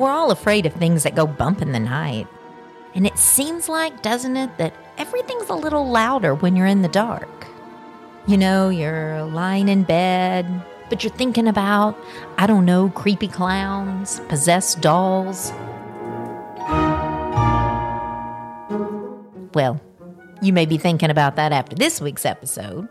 We're all afraid of things that go bump in the night. And it seems like, doesn't it, that everything's a little louder when you're in the dark. You know, you're lying in bed, but you're thinking about, I don't know, creepy clowns, possessed dolls. Well, you may be thinking about that after this week's episode.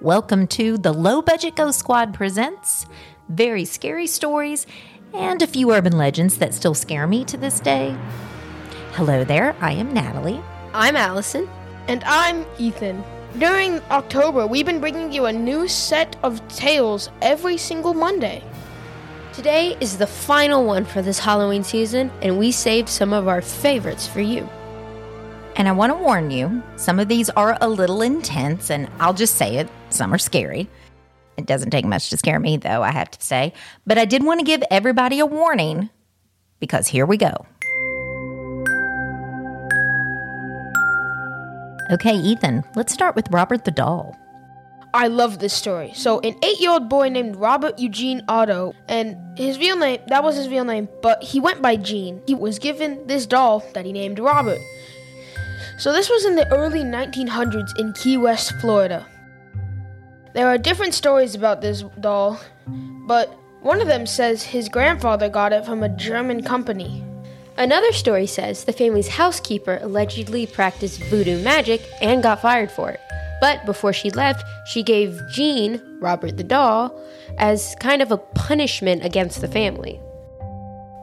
Welcome to the Low Budget Ghost Squad presents very scary stories and a few urban legends that still scare me to this day. Hello there, I am Natalie. I'm Allison. And I'm Ethan. During October, we've been bringing you a new set of tales every single Monday. Today is the final one for this Halloween season, and we saved some of our favorites for you. And I want to warn you, some of these are a little intense, and I'll just say it, some are scary. It doesn't take much to scare me, though, I have to say. But I did want to give everybody a warning because here we go. Okay, Ethan, let's start with Robert the Doll. I love this story. So, an eight year old boy named Robert Eugene Otto, and his real name, that was his real name, but he went by Gene. He was given this doll that he named Robert. So, this was in the early 1900s in Key West, Florida. There are different stories about this doll, but one of them says his grandfather got it from a German company. Another story says the family's housekeeper allegedly practiced voodoo magic and got fired for it. But before she left, she gave Gene, Robert the doll, as kind of a punishment against the family.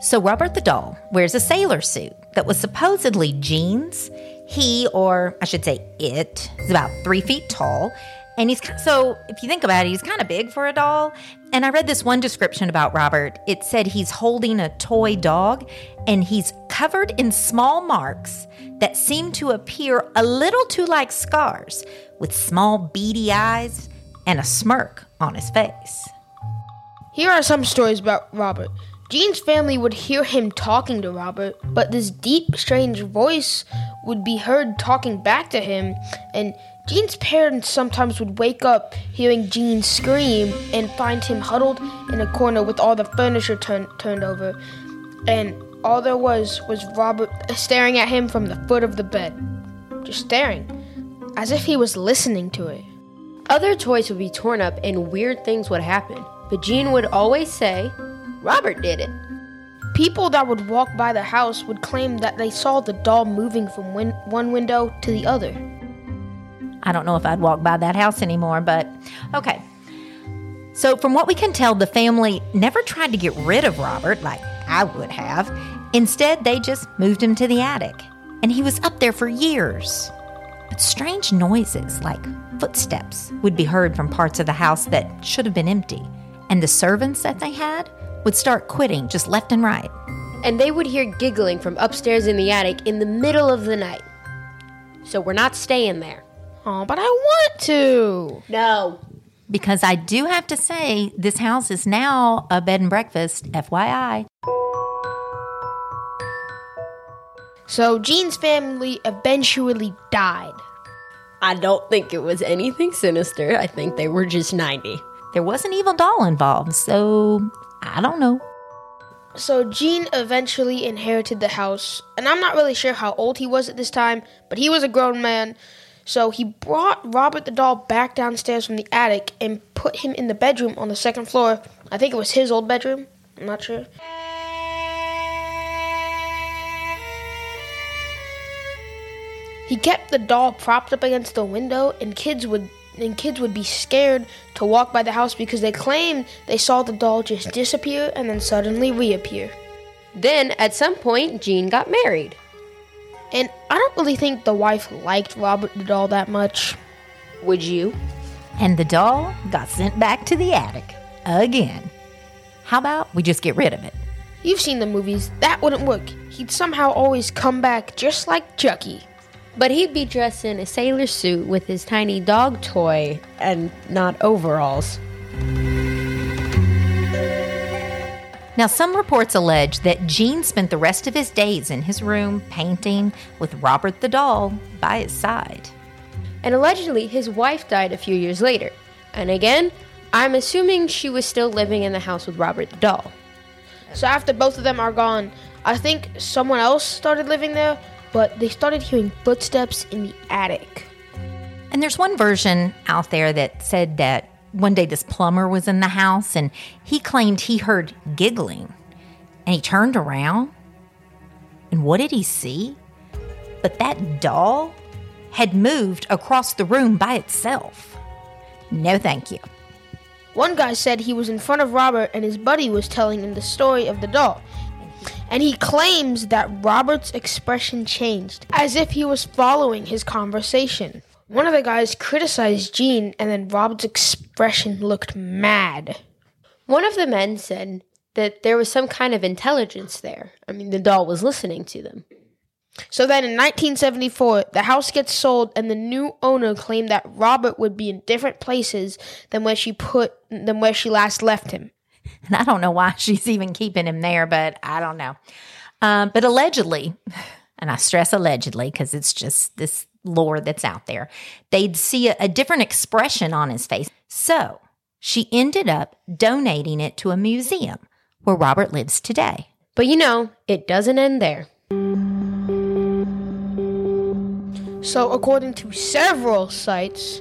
So, Robert the doll wears a sailor suit that was supposedly Gene's. He, or I should say it, is about three feet tall and he's so, if you think about it, he's kind of big for a doll. And I read this one description about Robert. It said he's holding a toy dog and he's covered in small marks that seem to appear a little too like scars, with small beady eyes and a smirk on his face. Here are some stories about Robert. Gene's family would hear him talking to Robert, but this deep, strange voice would be heard talking back to him, and Gene's parents sometimes would wake up hearing Gene scream and find him huddled in a corner with all the furniture turn- turned over. And all there was was Robert staring at him from the foot of the bed. Just staring, as if he was listening to it. Other toys would be torn up and weird things would happen, but Gene would always say, Robert did it. People that would walk by the house would claim that they saw the doll moving from win- one window to the other. I don't know if I'd walk by that house anymore, but okay. So, from what we can tell, the family never tried to get rid of Robert like I would have. Instead, they just moved him to the attic, and he was up there for years. But strange noises like footsteps would be heard from parts of the house that should have been empty, and the servants that they had would start quitting just left and right. And they would hear giggling from upstairs in the attic in the middle of the night. So, we're not staying there. Oh, but I want to. No. Because I do have to say, this house is now a bed and breakfast, FYI. So Gene's family eventually died. I don't think it was anything sinister. I think they were just 90. There was an evil doll involved, so I don't know. So Gene eventually inherited the house, and I'm not really sure how old he was at this time, but he was a grown man. So he brought Robert the doll back downstairs from the attic and put him in the bedroom on the second floor. I think it was his old bedroom. I'm not sure. He kept the doll propped up against the window and kids would and kids would be scared to walk by the house because they claimed they saw the doll just disappear and then suddenly reappear. Then, at some point, Gene got married. And I don't really think the wife liked Robert the doll that much. Would you? And the doll got sent back to the attic again. How about we just get rid of it? You've seen the movies. That wouldn't work. He'd somehow always come back just like Chucky. But he'd be dressed in a sailor suit with his tiny dog toy and not overalls. Now, some reports allege that Gene spent the rest of his days in his room painting with Robert the doll by his side. And allegedly, his wife died a few years later. And again, I'm assuming she was still living in the house with Robert the doll. So after both of them are gone, I think someone else started living there, but they started hearing footsteps in the attic. And there's one version out there that said that one day this plumber was in the house and he claimed he heard giggling. And he turned around. And what did he see? But that doll had moved across the room by itself. No, thank you. One guy said he was in front of Robert and his buddy was telling him the story of the doll. And he claims that Robert's expression changed, as if he was following his conversation. One of the guys criticized Gene, and then Robert's expression looked mad. One of the men said that there was some kind of intelligence there. I mean, the doll was listening to them. So then in 1974, the house gets sold and the new owner claimed that Robert would be in different places than where she put than where she last left him. And I don't know why she's even keeping him there, but I don't know. Um, but allegedly, and I stress allegedly because it's just this lore that's out there, they'd see a, a different expression on his face. So she ended up donating it to a museum where Robert lives today. But you know, it doesn't end there. So, according to several sites,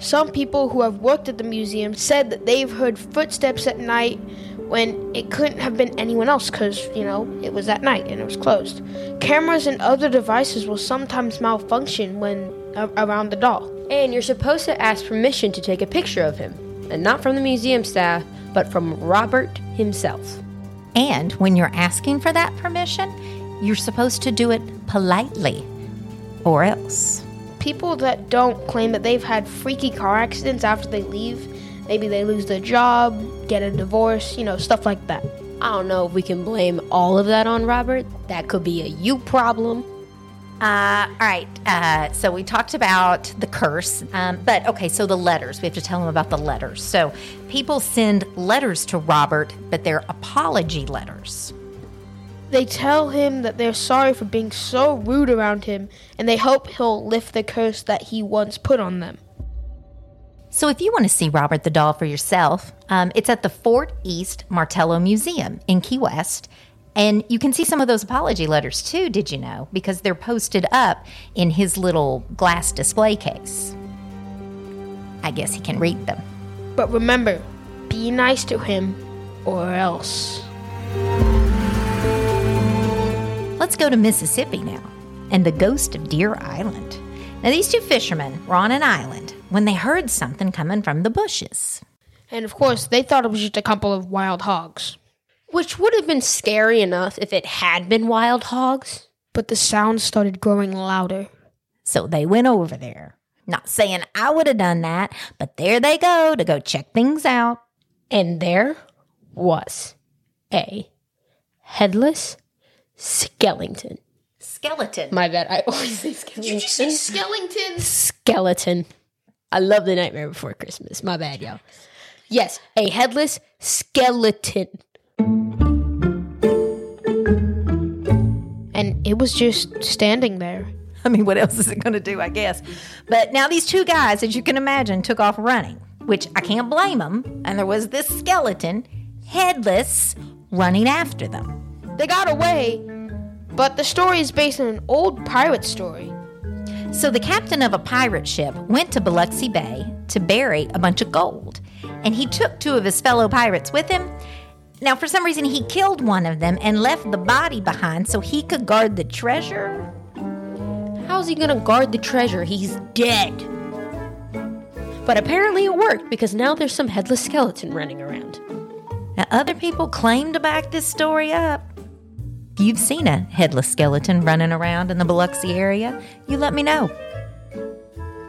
some people who have worked at the museum said that they've heard footsteps at night when it couldn't have been anyone else because, you know, it was at night and it was closed. Cameras and other devices will sometimes malfunction when uh, around the doll. And you're supposed to ask permission to take a picture of him. And not from the museum staff, but from Robert himself. And when you're asking for that permission, you're supposed to do it politely or else. People that don't claim that they've had freaky car accidents after they leave, maybe they lose their job, get a divorce, you know, stuff like that. I don't know if we can blame all of that on Robert. That could be a you problem. Uh, all right. Uh, so we talked about the curse, um, but okay. So the letters. We have to tell them about the letters. So people send letters to Robert, but they're apology letters. They tell him that they're sorry for being so rude around him and they hope he'll lift the curse that he once put on them. So, if you want to see Robert the Doll for yourself, um, it's at the Fort East Martello Museum in Key West. And you can see some of those apology letters too, did you know? Because they're posted up in his little glass display case. I guess he can read them. But remember, be nice to him or else. Let's go to Mississippi now and the ghost of Deer Island. Now, these two fishermen were on an island when they heard something coming from the bushes. And of course, they thought it was just a couple of wild hogs. Which would have been scary enough if it had been wild hogs. But the sound started growing louder. So they went over there. Not saying I would have done that, but there they go to go check things out. And there was a headless skeleton. Skeleton. My bad. I always say skeleton. Did you say skeleton? Skeleton. I love the Nightmare Before Christmas. My bad, y'all. Yes, a headless skeleton. And it was just standing there. I mean, what else is it going to do, I guess? But now these two guys, as you can imagine, took off running, which I can't blame them. And there was this skeleton, headless, running after them. They got away, but the story is based on an old pirate story. So the captain of a pirate ship went to Biloxi Bay to bury a bunch of gold, and he took two of his fellow pirates with him. Now, for some reason, he killed one of them and left the body behind so he could guard the treasure. How's he gonna guard the treasure? He's dead. But apparently it worked because now there's some headless skeleton running around. Now, other people claim to back this story up. You've seen a headless skeleton running around in the Biloxi area, you let me know.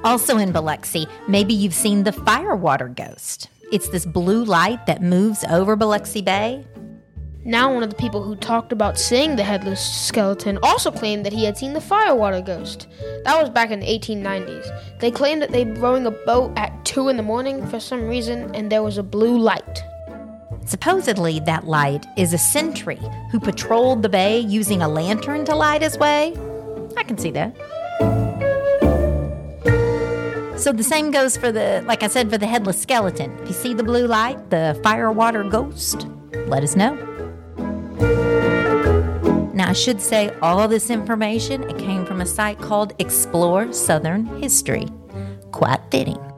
Also in Biloxi, maybe you've seen the firewater ghost. It's this blue light that moves over Biloxi Bay. Now, one of the people who talked about seeing the headless skeleton also claimed that he had seen the firewater ghost. That was back in the 1890s. They claimed that they were rowing a boat at 2 in the morning for some reason and there was a blue light. Supposedly, that light is a sentry who patrolled the bay using a lantern to light his way. I can see that. So the same goes for the, like I said, for the headless skeleton. If you see the blue light, the firewater ghost, let us know. Now, I should say all this information it came from a site called Explore Southern History. Quite fitting.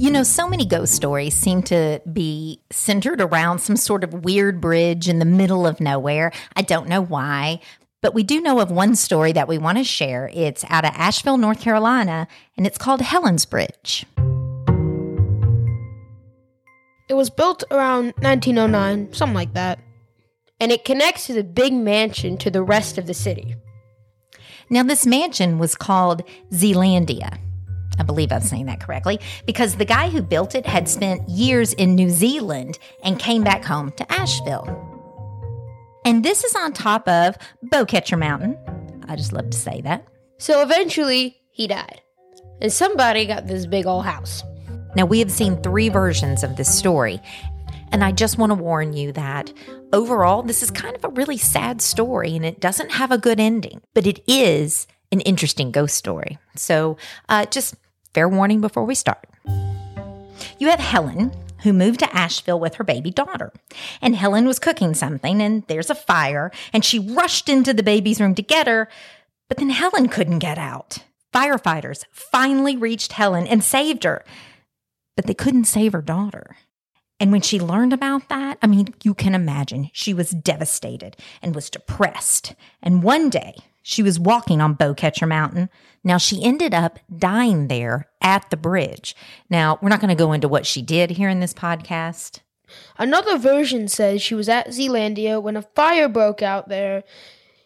You know, so many ghost stories seem to be centered around some sort of weird bridge in the middle of nowhere. I don't know why, but we do know of one story that we want to share. It's out of Asheville, North Carolina, and it's called Helen's Bridge. It was built around 1909, something like that. And it connects to the big mansion to the rest of the city. Now, this mansion was called Zealandia. I believe I'm saying that correctly, because the guy who built it had spent years in New Zealand and came back home to Asheville. And this is on top of Beaucatcher Mountain. I just love to say that. So eventually, he died. And somebody got this big old house. Now, we have seen three versions of this story. And I just want to warn you that overall, this is kind of a really sad story and it doesn't have a good ending, but it is an interesting ghost story. So, uh, just fair warning before we start. You have Helen, who moved to Asheville with her baby daughter. And Helen was cooking something, and there's a fire, and she rushed into the baby's room to get her, but then Helen couldn't get out. Firefighters finally reached Helen and saved her, but they couldn't save her daughter. And when she learned about that, I mean, you can imagine she was devastated and was depressed. And one day she was walking on Beaucatcher Mountain. Now she ended up dying there at the bridge. Now, we're not going to go into what she did here in this podcast. Another version says she was at Zealandia when a fire broke out there.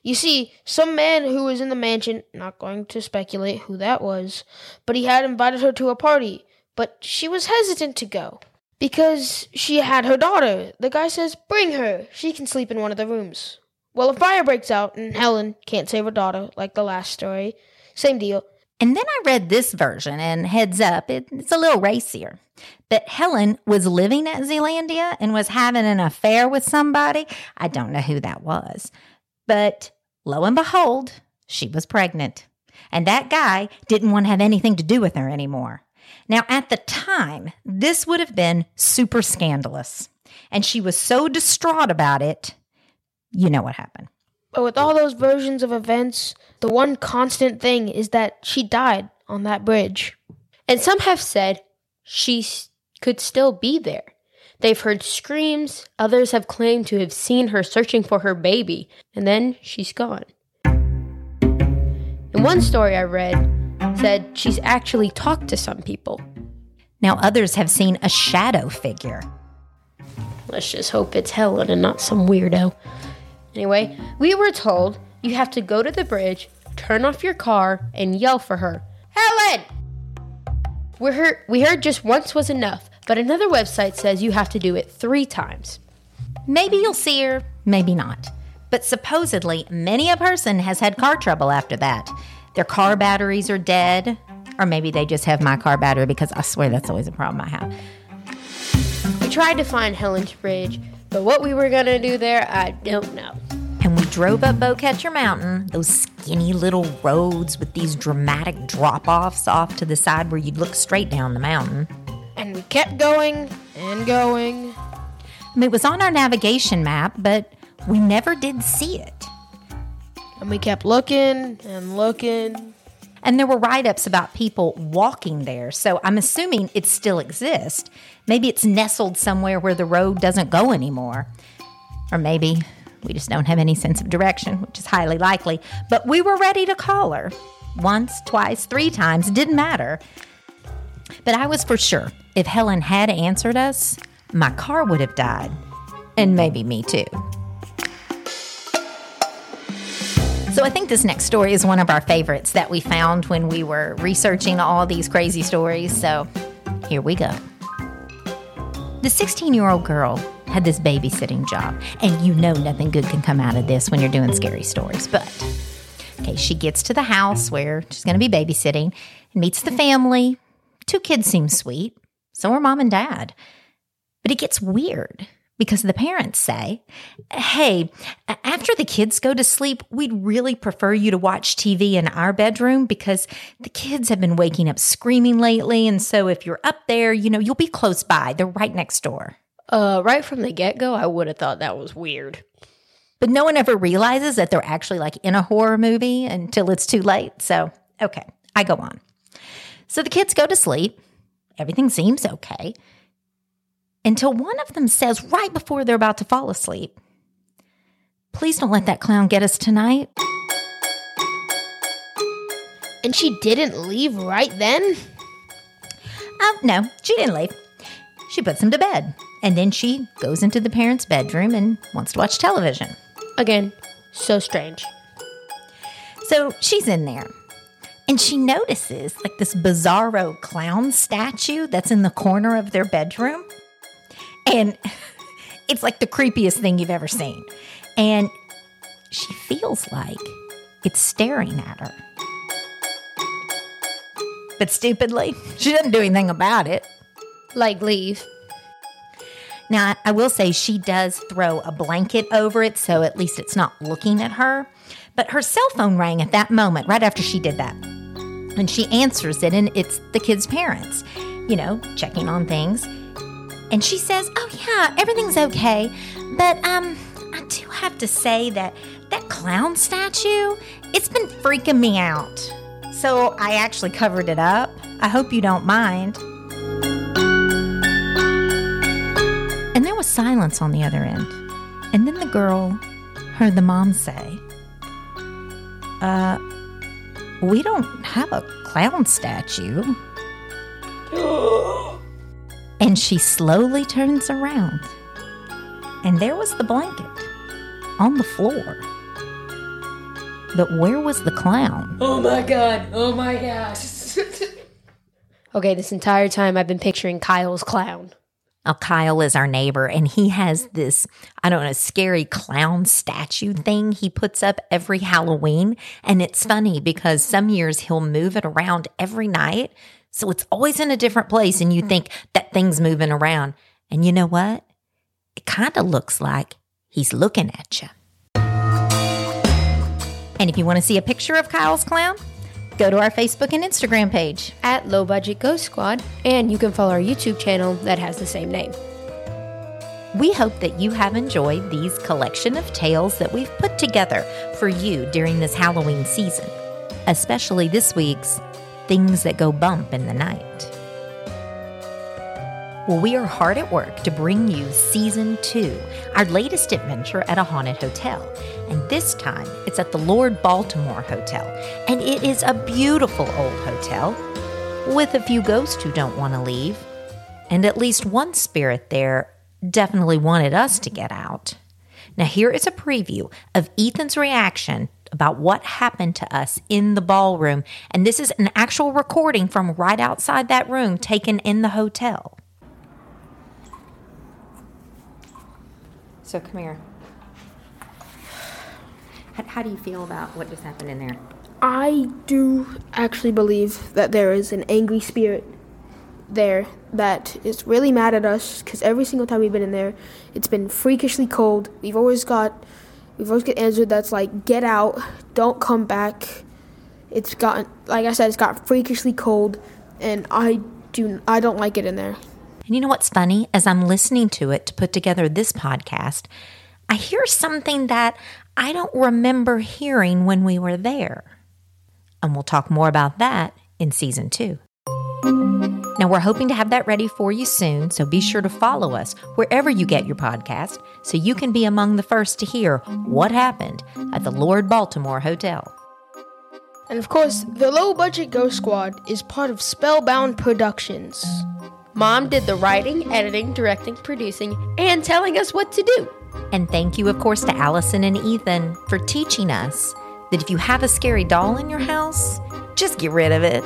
You see, some man who was in the mansion, not going to speculate who that was, but he had invited her to a party, but she was hesitant to go because she had her daughter. The guy says, Bring her. She can sleep in one of the rooms. Well, a fire breaks out, and Helen can't save her daughter, like the last story. Same deal. And then I read this version, and heads up, it, it's a little racier. But Helen was living at Zealandia and was having an affair with somebody. I don't know who that was. But lo and behold, she was pregnant. And that guy didn't want to have anything to do with her anymore. Now, at the time, this would have been super scandalous. And she was so distraught about it, you know what happened. But with all those versions of events, the one constant thing is that she died on that bridge. And some have said she s- could still be there. They've heard screams, others have claimed to have seen her searching for her baby, and then she's gone. And one story I read said she's actually talked to some people. Now, others have seen a shadow figure. Let's just hope it's Helen and not some weirdo. Anyway, we were told you have to go to the bridge, turn off your car, and yell for her, Helen! We heard, we heard just once was enough, but another website says you have to do it three times. Maybe you'll see her, maybe not. But supposedly, many a person has had car trouble after that. Their car batteries are dead, or maybe they just have my car battery because I swear that's always a problem I have. We tried to find Helen's Bridge, but what we were gonna do there, I don't know. Drove up Beaucatcher Mountain, those skinny little roads with these dramatic drop offs off to the side where you'd look straight down the mountain. And we kept going and going. I mean, it was on our navigation map, but we never did see it. And we kept looking and looking. And there were write ups about people walking there. So I'm assuming it still exists. Maybe it's nestled somewhere where the road doesn't go anymore. Or maybe we just don't have any sense of direction, which is highly likely. But we were ready to call her. Once, twice, three times, it didn't matter. But I was for sure if Helen had answered us, my car would have died. And maybe me too. So I think this next story is one of our favorites that we found when we were researching all these crazy stories. So here we go. The 16 year old girl had this babysitting job, and you know nothing good can come out of this when you're doing scary stories. But okay, she gets to the house where she's going to be babysitting and meets the family. Two kids seem sweet, so are mom and dad. But it gets weird because the parents say, Hey, after the kids go to sleep, we'd really prefer you to watch TV in our bedroom because the kids have been waking up screaming lately. And so if you're up there, you know, you'll be close by. They're right next door. Uh, right from the get go, I would have thought that was weird. But no one ever realizes that they're actually like in a horror movie until it's too late. So, okay, I go on. So the kids go to sleep. Everything seems okay until one of them says, right before they're about to fall asleep, Please don't let that clown get us tonight. And she didn't leave right then? Oh, no, she didn't leave. She puts him to bed. And then she goes into the parents' bedroom and wants to watch television. Again, so strange. So she's in there. And she notices like this bizarro clown statue that's in the corner of their bedroom. And it's like the creepiest thing you've ever seen. And she feels like it's staring at her. But stupidly, she doesn't do anything about it. Like leave. Now, I will say she does throw a blanket over it, so at least it's not looking at her. But her cell phone rang at that moment, right after she did that. And she answers it, and it's the kid's parents, you know, checking on things. And she says, Oh, yeah, everything's okay. But, um, I do have to say that that clown statue, it's been freaking me out. So I actually covered it up. I hope you don't mind. And there was silence on the other end. And then the girl heard the mom say, Uh, we don't have a clown statue. and she slowly turns around. And there was the blanket on the floor. But where was the clown? Oh my god. Oh my gosh! okay, this entire time I've been picturing Kyle's clown. Oh, Kyle is our neighbor, and he has this, I don't know, scary clown statue thing he puts up every Halloween. And it's funny because some years he'll move it around every night. So it's always in a different place, and you think that thing's moving around. And you know what? It kind of looks like he's looking at you. And if you want to see a picture of Kyle's clown, go to our Facebook and Instagram page. At Low Budget Ghost Squad, and you can follow our YouTube channel that has the same name. We hope that you have enjoyed these collection of tales that we've put together for you during this Halloween season, especially this week's Things That Go Bump in the Night. Well, we are hard at work to bring you season two, our latest adventure at a haunted hotel. And this time it's at the Lord Baltimore Hotel. And it is a beautiful old hotel with a few ghosts who don't want to leave. And at least one spirit there definitely wanted us to get out. Now, here is a preview of Ethan's reaction about what happened to us in the ballroom. And this is an actual recording from right outside that room taken in the hotel. So come here. How, how do you feel about what just happened in there? I do actually believe that there is an angry spirit there that is really mad at us because every single time we've been in there, it's been freakishly cold. We've always got, we've always get answered that's like, get out, don't come back. It's gotten, like I said, it's got freakishly cold, and I do, I don't like it in there. And you know what's funny? As I'm listening to it to put together this podcast, I hear something that I don't remember hearing when we were there. And we'll talk more about that in season two. Now, we're hoping to have that ready for you soon, so be sure to follow us wherever you get your podcast so you can be among the first to hear what happened at the Lord Baltimore Hotel. And of course, the Low Budget Ghost Squad is part of Spellbound Productions. Mom did the writing, editing, directing, producing, and telling us what to do. And thank you, of course, to Allison and Ethan for teaching us that if you have a scary doll in your house, just get rid of it.